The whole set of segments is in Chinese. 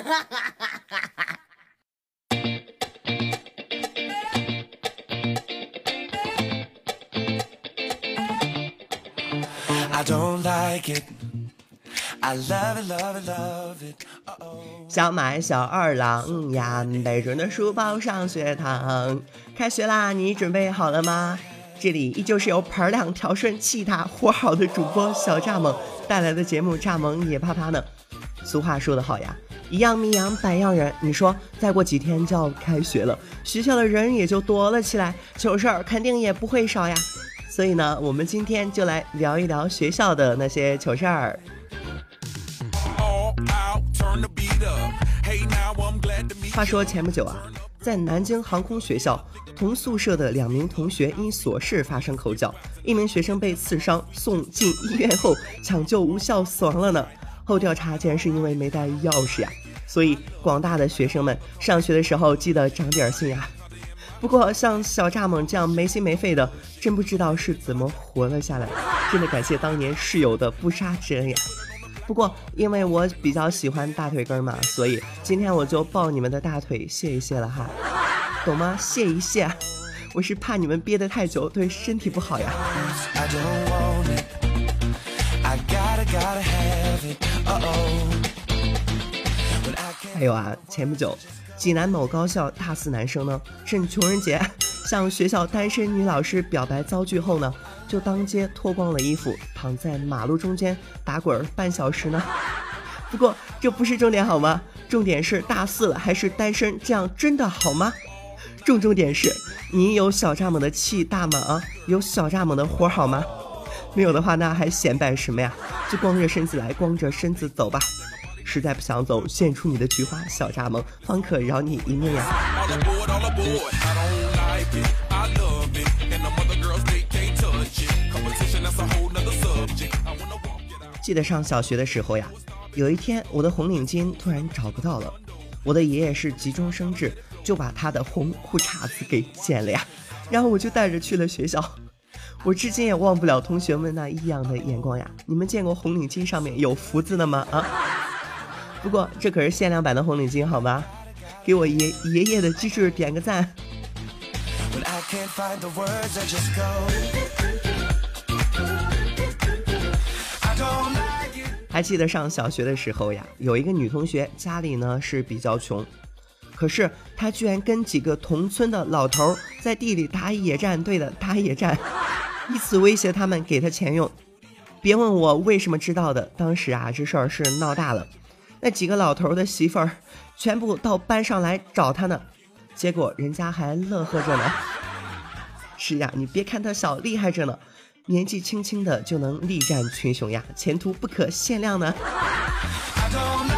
哈哈哈哈哈小麦小二郎呀，背着的书包上学堂。开学啦，你准备好了吗？这里依旧是由盆亮、调顺、气大、活好的主播小蚱蜢带来的节目《蚱蜢也啪啪》呢。俗话说得好呀，一样米养百样人。你说再过几天就要开学了，学校的人也就多了起来，糗事儿肯定也不会少呀。所以呢，我们今天就来聊一聊学校的那些糗事儿。话说前不久啊，在南京航空学校同宿舍的两名同学因琐事发生口角，一名学生被刺伤送进医院后抢救无效死亡了呢。后调查竟然是因为没带钥匙呀。所以广大的学生们上学的时候记得长点心呀。不过像小蚱蜢这样没心没肺的，真不知道是怎么活了下来。真的感谢当年室友的不杀之恩呀。不过，因为我比较喜欢大腿根嘛，所以今天我就抱你们的大腿谢一谢了哈，懂吗？谢一谢，我是怕你们憋得太久对身体不好呀。还有啊，前不久，济南某高校大四男生呢，趁穷人节 向学校单身女老师表白遭拒后呢。就当街脱光了衣服，躺在马路中间打滚儿半小时呢。不过这不是重点好吗？重点是大四了还是单身，这样真的好吗？重重点是，你有小蚱蜢的气大吗？啊，有小蚱蜢的活好吗？没有的话，那还显摆什么呀？就光着身子来，光着身子走吧。实在不想走，献出你的菊花，小蚱蜢方可饶你一命呀。记得上小学的时候呀，有一天我的红领巾突然找不到了，我的爷爷是急中生智，就把他的红裤衩子给剪了呀，然后我就带着去了学校。我至今也忘不了同学们那异样的眼光呀！你们见过红领巾上面有福字的吗？啊！不过这可是限量版的红领巾，好吗？给我爷爷爷的机智点个赞。还记得上小学的时候呀，有一个女同学家里呢是比较穷，可是她居然跟几个同村的老头在地里打野战队的打野战，以此威胁他们给他钱用。别问我为什么知道的，当时啊这事儿是闹大了，那几个老头的媳妇儿全部到班上来找他呢，结果人家还乐呵着呢。是呀，你别看他小，厉害着呢。年纪轻轻的就能力战群雄呀，前途不可限量呢。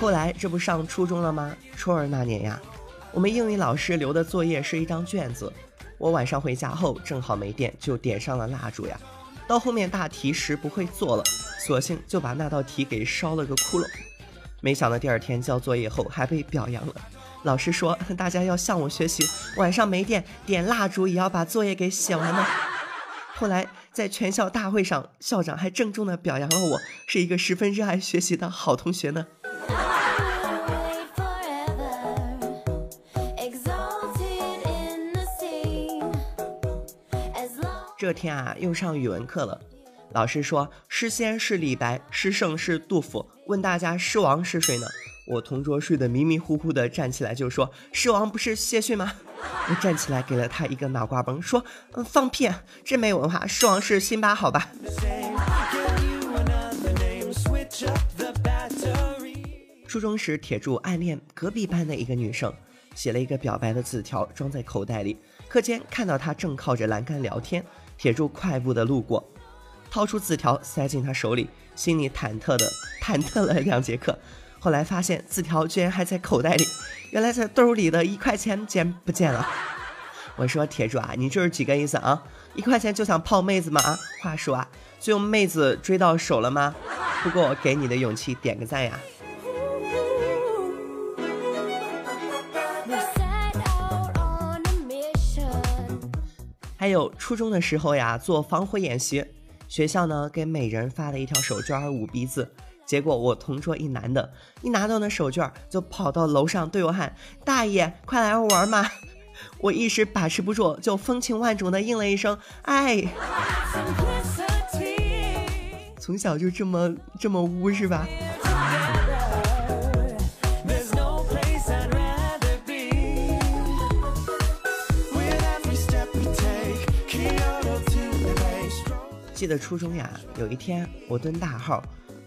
后来这不上初中了吗？初二那年呀，我们英语老师留的作业是一张卷子，我晚上回家后正好没电，就点上了蜡烛呀。到后面大题时不会做了，索性就把那道题给烧了个窟窿。没想到第二天交作业后还被表扬了。老师说：“大家要向我学习，晚上没电点蜡烛也要把作业给写完呢。”后来在全校大会上，校长还郑重地表扬了我，是一个十分热爱学习的好同学呢。这天啊，又上语文课了，老师说：“诗仙是李白，诗圣是杜甫，问大家诗王是谁呢？”我同桌睡得迷迷糊糊的，站起来就说：“狮王不是谢逊吗？”我站起来给了他一个脑瓜崩，说：“嗯，放屁，真没文化，狮王是辛巴，好吧？”初中时，铁柱暗恋隔壁班的一个女生，写了一个表白的字条，装在口袋里。课间看到她正靠着栏杆聊天，铁柱快步的路过，掏出字条塞进她手里，心里忐忑的忐忑了两节课。后来发现字条居然还在口袋里，原来在兜里的一块钱竟然不见了。我说铁柱啊，你这是几个意思啊？一块钱就想泡妹子吗？啊，话说啊，就用妹子追到手了吗？不过我给你的勇气点个赞呀。还有初中的时候呀，做防火演习，学校呢给每人发了一条手绢捂鼻子。结果我同桌一男的，一拿到那手绢就跑到楼上对我喊：“大爷，快来玩嘛！” 我一时把持不住，就风情万种的应了一声：“哎。”从小就这么这么污是吧？记得初中呀，有一天我蹲大号。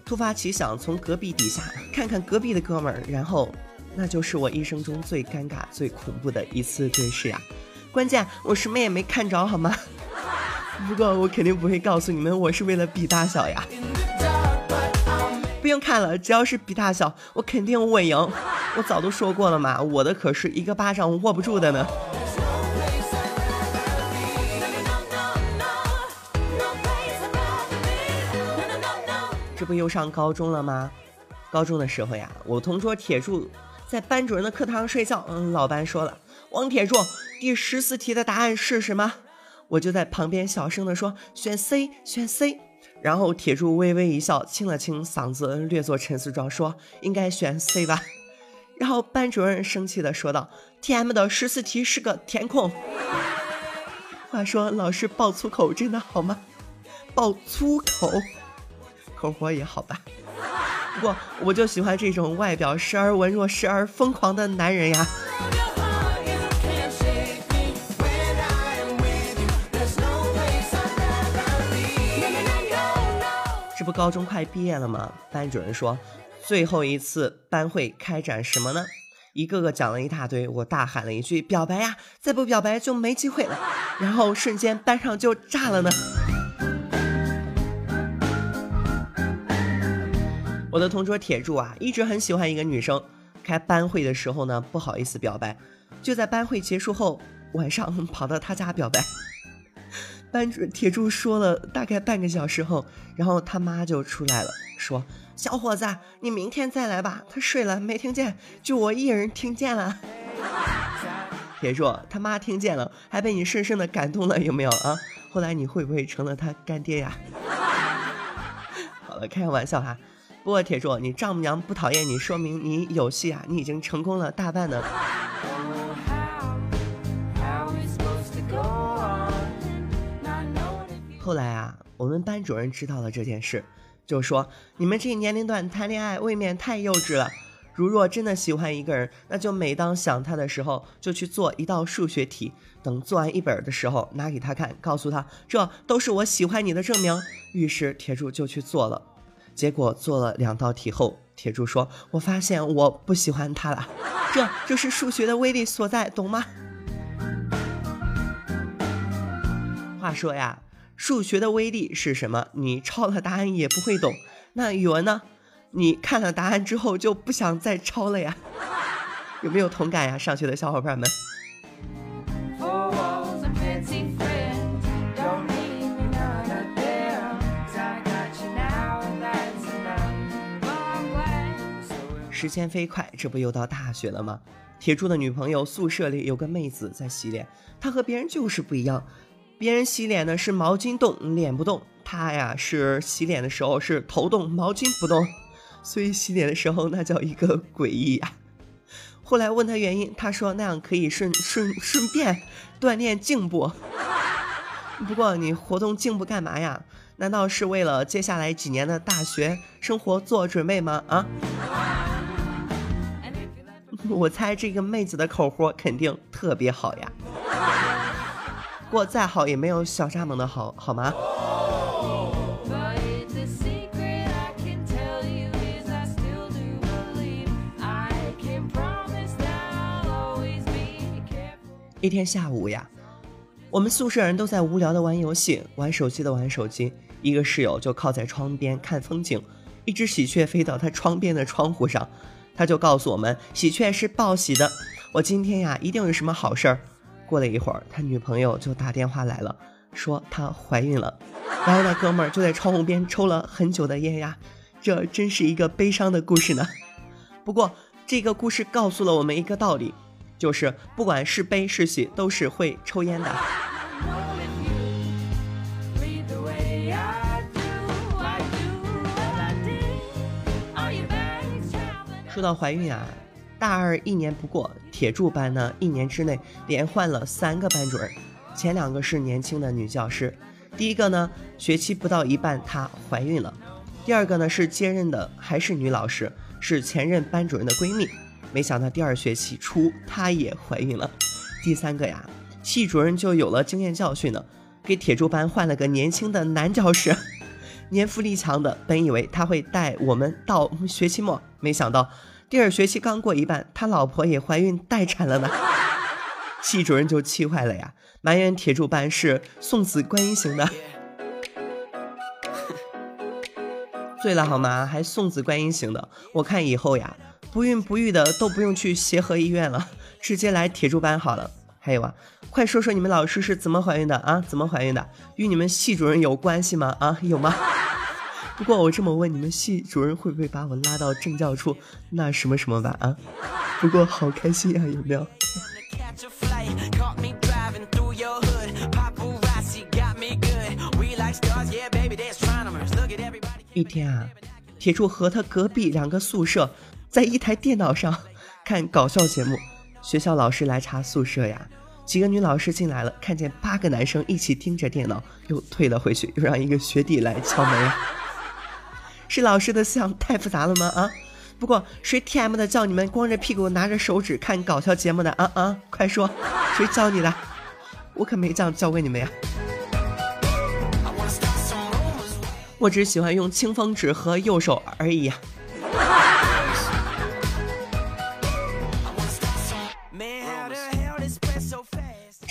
突发奇想，从隔壁底下 看看隔壁的哥们儿，然后，那就是我一生中最尴尬、最恐怖的一次对视呀！关键我什么也没看着，好吗？不过我肯定不会告诉你们，我是为了比大小呀！不用看了，只要是比大小，我肯定稳赢。我早都说过了嘛，我的可是一个巴掌握不住的呢。这不又上高中了吗？高中的时候呀，我同桌铁柱在班主任的课堂上睡觉。嗯，老班说了，王铁柱，第十四题的答案是什么？我就在旁边小声的说，选 C，选 C。然后铁柱微微一笑，清了清嗓子，略作沉思状说，应该选 C 吧。然后班主任生气的说道，TM 的十四题是个填空。话说老师爆粗口真的好吗？爆粗口。活活也好吧，不过我就喜欢这种外表时而文弱时而疯狂的男人呀。这不高中快毕业了吗？班主任说，最后一次班会开展什么呢？一个个讲了一大堆，我大喊了一句：“表白呀！再不表白就没机会了。”然后瞬间班上就炸了呢。我的同桌铁柱啊，一直很喜欢一个女生。开班会的时候呢，不好意思表白，就在班会结束后晚上跑到他家表白。班主铁柱说了大概半个小时后，然后他妈就出来了，说：“小伙子，你明天再来吧。”他睡了没听见，就我一人听见了。铁柱他妈听见了，还被你深深的感动了，有没有啊？后来你会不会成了他干爹呀？好了，开个玩笑哈。不过铁柱，你丈母娘不讨厌你，说明你有戏啊！你已经成功了大半呢。后来啊，我们班主任知道了这件事，就说你们这年龄段谈恋爱未免太幼稚了。如若真的喜欢一个人，那就每当想他的时候，就去做一道数学题，等做完一本的时候拿给他看，告诉他这都是我喜欢你的证明。于是铁柱就去做了。结果做了两道题后，铁柱说：“我发现我不喜欢他了，这就是数学的威力所在，懂吗？”话说呀，数学的威力是什么？你抄了答案也不会懂。那语文呢？你看了答案之后就不想再抄了呀？有没有同感呀，上学的小伙伴们？时间飞快，这不又到大学了吗？铁柱的女朋友宿舍里有个妹子在洗脸，她和别人就是不一样。别人洗脸呢是毛巾动，脸不动；她呀是洗脸的时候是头动，毛巾不动。所以洗脸的时候那叫一个诡异呀。后来问她原因，她说那样可以顺顺顺便锻炼颈部。不过你活动颈部干嘛呀？难道是为了接下来几年的大学生活做准备吗？啊？我猜这个妹子的口活肯定特别好呀，不过再好也没有小蚱蜢的好，好吗？一天下午呀，我们宿舍人都在无聊的玩游戏，玩手机的玩手机，一个室友就靠在窗边看风景，一只喜鹊飞到他窗边的窗户上。他就告诉我们，喜鹊是报喜的。我今天呀，一定有什么好事儿。过了一会儿，他女朋友就打电话来了，说她怀孕了。然后那哥们儿就在窗户边抽了很久的烟呀。这真是一个悲伤的故事呢。不过这个故事告诉了我们一个道理，就是不管是悲是喜，都是会抽烟的。说到怀孕啊，大二一年不过，铁柱班呢一年之内连换了三个班主任，前两个是年轻的女教师，第一个呢学期不到一半她怀孕了，第二个呢是接任的还是女老师，是前任班主任的闺蜜，没想到第二学期初她也怀孕了，第三个呀，系主任就有了经验教训呢，给铁柱班换了个年轻的男教师。年富力强的，本以为他会带我们到学期末，没想到第二学期刚过一半，他老婆也怀孕待产了呢。系主任就气坏了呀，埋怨铁柱班是送子观音型的。醉了好吗？还送子观音型的？我看以后呀，不孕不育的都不用去协和医院了，直接来铁柱班好了。还有啊，快说说你们老师是怎么怀孕的啊？怎么怀孕的？与你们系主任有关系吗？啊，有吗？不过我这么问，你们系主任会不会把我拉到政教处那什么什么吧？啊？不过好开心啊，有没有？一天啊，铁柱和他隔壁两个宿舍在一台电脑上看搞笑节目。学校老师来查宿舍呀，几个女老师进来了，看见八个男生一起盯着电脑，又退了回去，又让一个学弟来敲门呀。是老师的思想太复杂了吗？啊！不过谁 TM 的叫你们光着屁股拿着手指看搞笑节目的？啊啊！快说，谁教你的？我可没这样教过你们呀。我只喜欢用清风指和右手而已呀。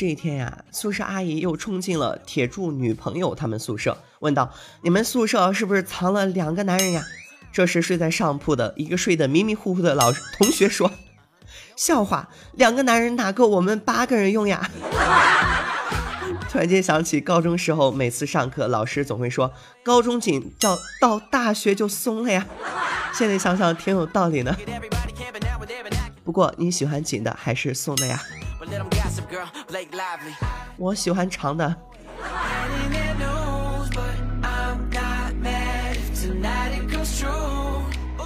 这一天呀，宿舍阿姨又冲进了铁柱女朋友他们宿舍，问道：“你们宿舍是不是藏了两个男人呀？”这时睡在上铺的一个睡得迷迷糊糊的老同学说：“笑话，两个男人哪够我们八个人用呀？” 突然间想起高中时候，每次上课老师总会说：“高中紧，到到大学就松了呀。”现在想想挺有道理的。不过你喜欢紧的还是松的呀？我喜欢长的。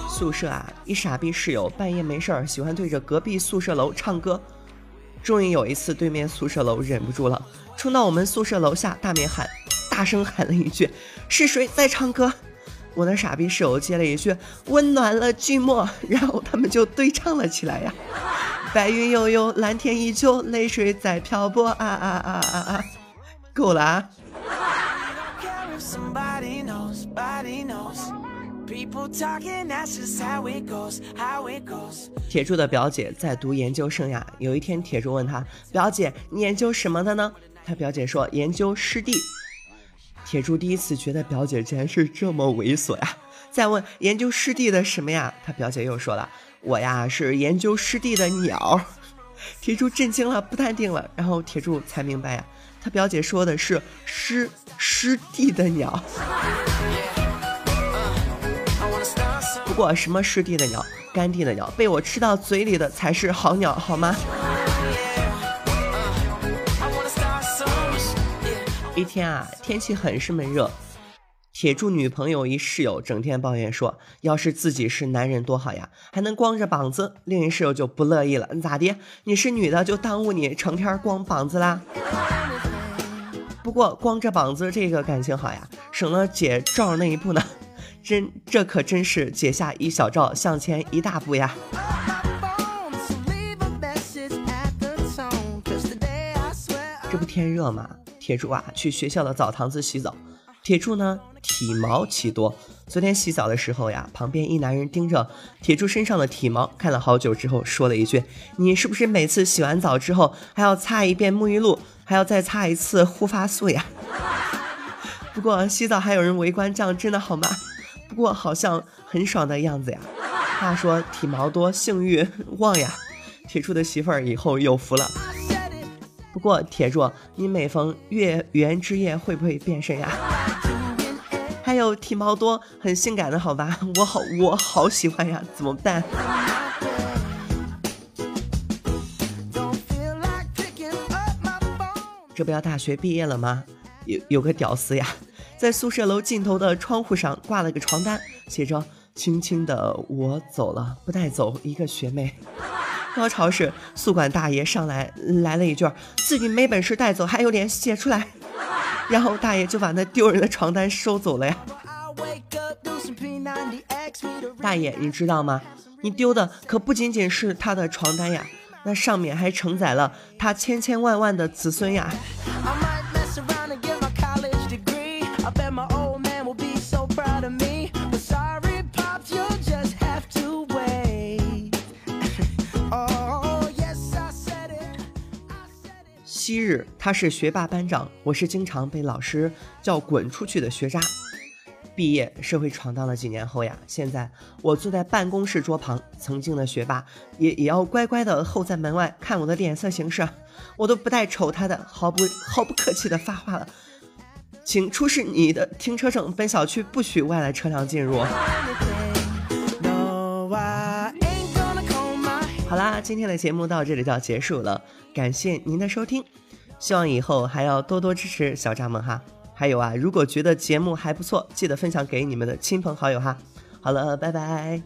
宿舍啊，一傻逼室友半夜没事儿喜欢对着隔壁宿舍楼唱歌。终于有一次，对面宿舍楼忍不住了，冲到我们宿舍楼下大面喊，大声喊了一句：“是谁在唱歌？”我那傻逼室友接了一句：“温暖了寂寞。”然后他们就对唱了起来呀。白云悠悠，蓝天依旧，泪水在漂泊啊啊啊啊啊！够了啊！铁柱的表姐在读研究生呀。有一天，铁柱问他表姐：“你研究什么的呢？”他表姐说：“研究湿地。”铁柱第一次觉得表姐竟然是这么猥琐呀！再问研究湿地的什么呀？他表姐又说了。我呀是研究湿地的鸟，铁柱震惊了，不淡定了，然后铁柱才明白呀，他表姐说的是湿湿地的鸟。不过什么湿地的鸟，干地的鸟，被我吃到嘴里的才是好鸟，好吗？一天啊，天气很是闷热。铁柱女朋友一室友整天抱怨说：“要是自己是男人多好呀，还能光着膀子。”另一室友就不乐意了：“咋的？你是女的就耽误你成天光膀子啦？”不过光着膀子这个感情好呀，省了解罩那一步呢。真这可真是解下一小罩，向前一大步呀。这不天热吗？铁柱啊，去学校的澡堂子洗澡。铁柱呢，体毛奇多。昨天洗澡的时候呀，旁边一男人盯着铁柱身上的体毛看了好久之后，说了一句：“你是不是每次洗完澡之后还要擦一遍沐浴露，还要再擦一次护发素呀？” 不过洗澡还有人围观，这样真的好吗？不过好像很爽的样子呀。话说体毛多，性欲旺呀。铁柱的媳妇儿以后有福了。不过铁柱，你每逢月圆之夜会不会变身呀？还有体毛多很性感的好吧？我好我好喜欢呀，怎么办？这不要大学毕业了吗？有有个屌丝呀，在宿舍楼尽头的窗户上挂了个床单，写着轻轻的我走了，不带走一个学妹。高潮时，宿管大爷上来来了一句：“自己没本事带走，还有脸写出来。”然后大爷就把那丢人的床单收走了呀。大爷，你知道吗？你丢的可不仅仅是他的床单呀，那上面还承载了他千千万万的子孙呀。昔日他是学霸班长，我是经常被老师叫滚出去的学渣。毕业社会闯荡了几年后呀，现在我坐在办公室桌旁，曾经的学霸也也要乖乖的候在门外看我的脸色行事，我都不带瞅他的，毫不毫不客气的发话了，请出示你的停车证，本小区不许外来车辆进入。好啦，今天的节目到这里就要结束了，感谢您的收听，希望以后还要多多支持小蚱蜢哈。还有啊，如果觉得节目还不错，记得分享给你们的亲朋好友哈。好了，拜拜。